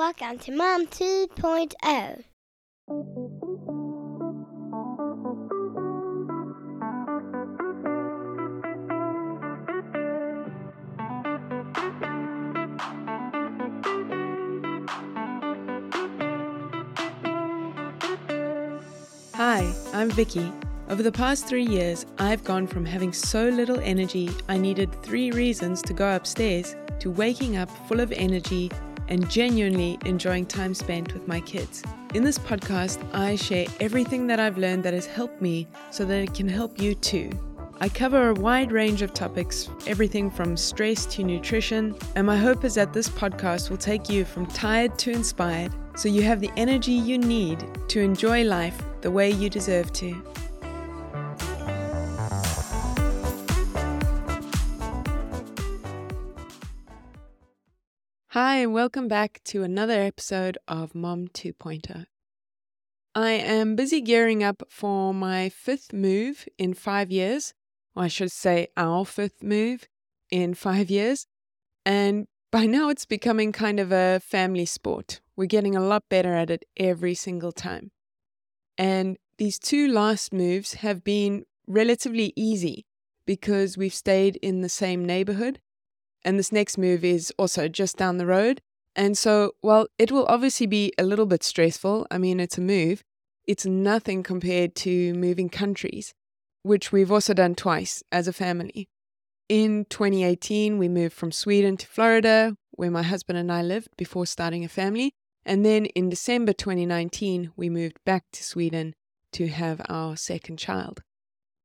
Welcome to Mom 2.0. Hi, I'm Vicky. Over the past three years, I've gone from having so little energy I needed three reasons to go upstairs to waking up full of energy and genuinely enjoying time spent with my kids. In this podcast, I share everything that I've learned that has helped me so that it can help you too. I cover a wide range of topics, everything from stress to nutrition, and my hope is that this podcast will take you from tired to inspired so you have the energy you need to enjoy life the way you deserve to. Hi, and welcome back to another episode of Mom 2.0. I am busy gearing up for my fifth move in five years, or I should say, our fifth move in five years. And by now, it's becoming kind of a family sport. We're getting a lot better at it every single time. And these two last moves have been relatively easy because we've stayed in the same neighborhood. And this next move is also just down the road. And so, while it will obviously be a little bit stressful, I mean, it's a move, it's nothing compared to moving countries, which we've also done twice as a family. In 2018, we moved from Sweden to Florida, where my husband and I lived before starting a family. And then in December 2019, we moved back to Sweden to have our second child.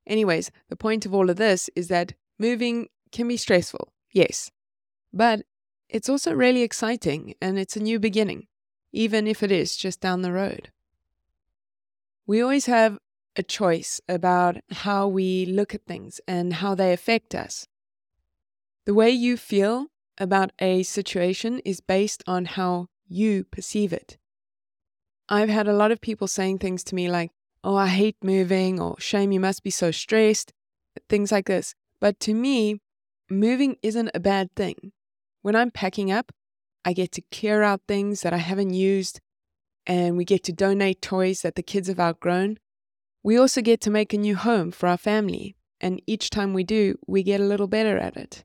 Anyways, the point of all of this is that moving can be stressful, yes, but it's also really exciting and it's a new beginning, even if it is just down the road. We always have a choice about how we look at things and how they affect us. The way you feel about a situation is based on how you perceive it. I've had a lot of people saying things to me like, oh, I hate moving, or shame, you must be so stressed, things like this. But to me, moving isn't a bad thing. When I'm packing up, I get to clear out things that I haven't used, and we get to donate toys that the kids have outgrown. We also get to make a new home for our family, and each time we do, we get a little better at it.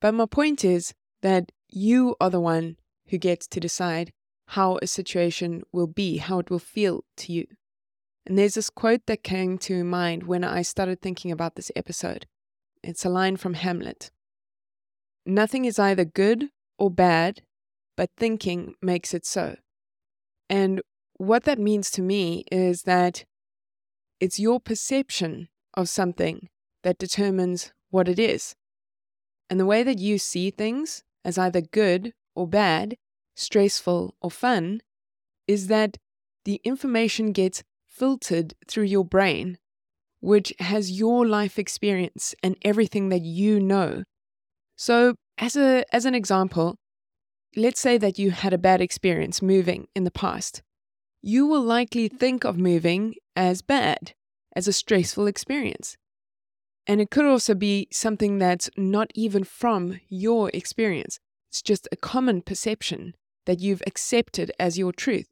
But my point is that you are the one who gets to decide how a situation will be, how it will feel to you. And there's this quote that came to mind when I started thinking about this episode. It's a line from Hamlet Nothing is either good or bad, but thinking makes it so. And what that means to me is that it's your perception of something that determines what it is. And the way that you see things as either good or bad, stressful or fun, is that the information gets filtered through your brain, which has your life experience and everything that you know. So, as, a, as an example, let's say that you had a bad experience moving in the past. You will likely think of moving as bad, as a stressful experience. And it could also be something that's not even from your experience. It's just a common perception that you've accepted as your truth.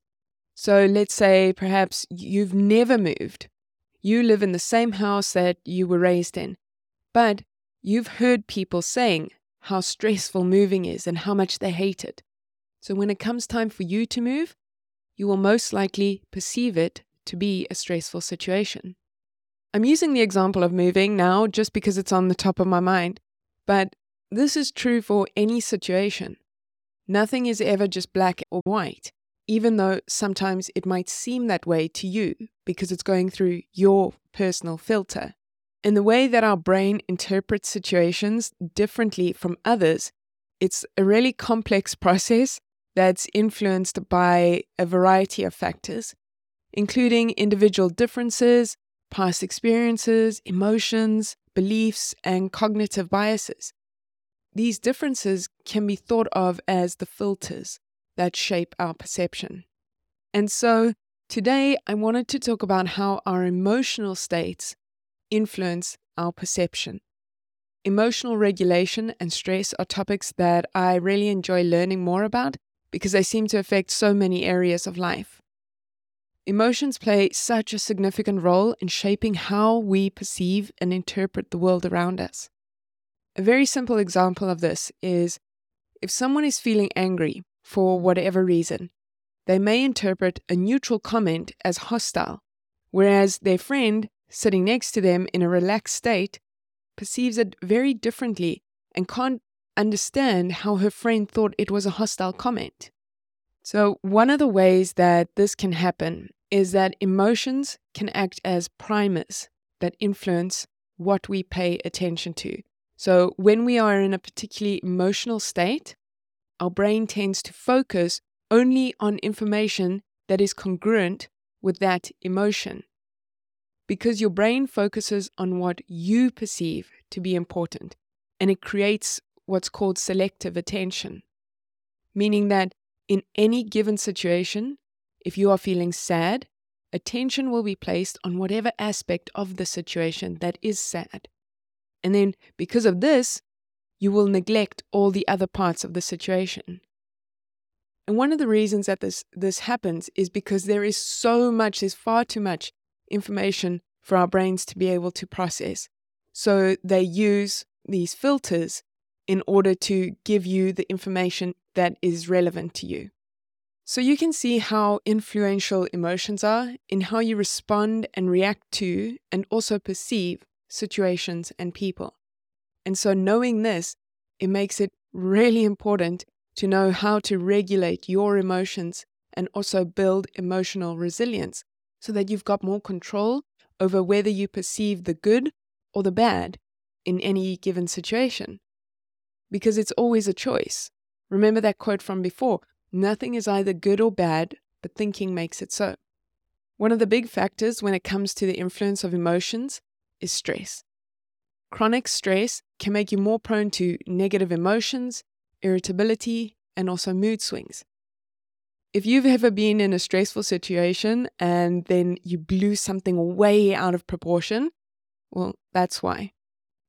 So let's say perhaps you've never moved. You live in the same house that you were raised in, but you've heard people saying how stressful moving is and how much they hate it. So when it comes time for you to move, you will most likely perceive it to be a stressful situation. I'm using the example of moving now just because it's on the top of my mind, but this is true for any situation. Nothing is ever just black or white, even though sometimes it might seem that way to you because it's going through your personal filter. And the way that our brain interprets situations differently from others, it's a really complex process that's influenced by a variety of factors, including individual differences, past experiences, emotions, beliefs, and cognitive biases. These differences can be thought of as the filters that shape our perception. And so today I wanted to talk about how our emotional states influence our perception. Emotional regulation and stress are topics that I really enjoy learning more about because they seem to affect so many areas of life. Emotions play such a significant role in shaping how we perceive and interpret the world around us. A very simple example of this is if someone is feeling angry for whatever reason, they may interpret a neutral comment as hostile, whereas their friend sitting next to them in a relaxed state perceives it very differently and can't understand how her friend thought it was a hostile comment. So, one of the ways that this can happen is that emotions can act as primers that influence what we pay attention to. So, when we are in a particularly emotional state, our brain tends to focus only on information that is congruent with that emotion. Because your brain focuses on what you perceive to be important, and it creates what's called selective attention, meaning that in any given situation, if you are feeling sad, attention will be placed on whatever aspect of the situation that is sad. And then, because of this, you will neglect all the other parts of the situation. And one of the reasons that this, this happens is because there is so much, there's far too much information for our brains to be able to process. So they use these filters in order to give you the information that is relevant to you. So you can see how influential emotions are in how you respond and react to and also perceive situations and people. And so knowing this, it makes it really important to know how to regulate your emotions and also build emotional resilience so that you've got more control over whether you perceive the good or the bad in any given situation because it's always a choice. Remember that quote from before nothing is either good or bad, but thinking makes it so. One of the big factors when it comes to the influence of emotions is stress. Chronic stress can make you more prone to negative emotions, irritability, and also mood swings. If you've ever been in a stressful situation and then you blew something way out of proportion, well, that's why.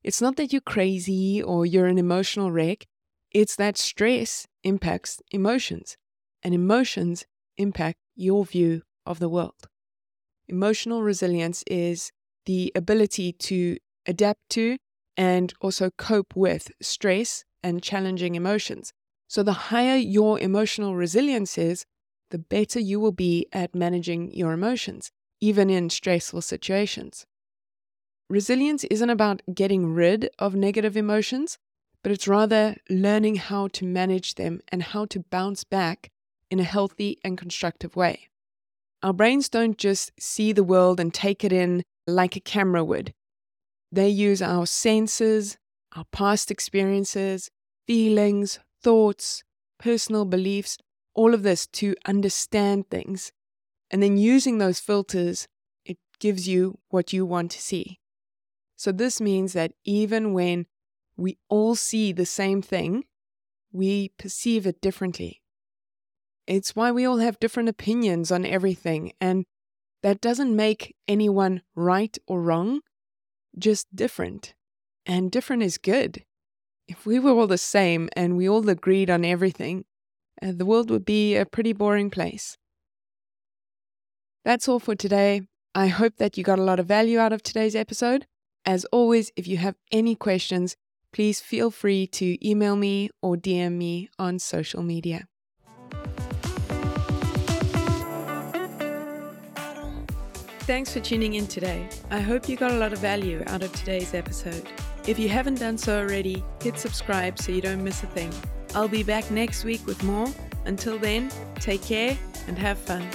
It's not that you're crazy or you're an emotional wreck, it's that stress impacts emotions, and emotions impact your view of the world. Emotional resilience is the ability to adapt to and also cope with stress and challenging emotions. So, the higher your emotional resilience is, the better you will be at managing your emotions, even in stressful situations. Resilience isn't about getting rid of negative emotions, but it's rather learning how to manage them and how to bounce back in a healthy and constructive way. Our brains don't just see the world and take it in like a camera would. They use our senses, our past experiences, feelings, thoughts, personal beliefs, all of this to understand things. And then using those filters, it gives you what you want to see. So this means that even when we all see the same thing, we perceive it differently. It's why we all have different opinions on everything, and that doesn't make anyone right or wrong, just different. And different is good. If we were all the same and we all agreed on everything, uh, the world would be a pretty boring place. That's all for today. I hope that you got a lot of value out of today's episode. As always, if you have any questions, please feel free to email me or DM me on social media. Thanks for tuning in today. I hope you got a lot of value out of today's episode. If you haven't done so already, hit subscribe so you don't miss a thing. I'll be back next week with more. Until then, take care and have fun.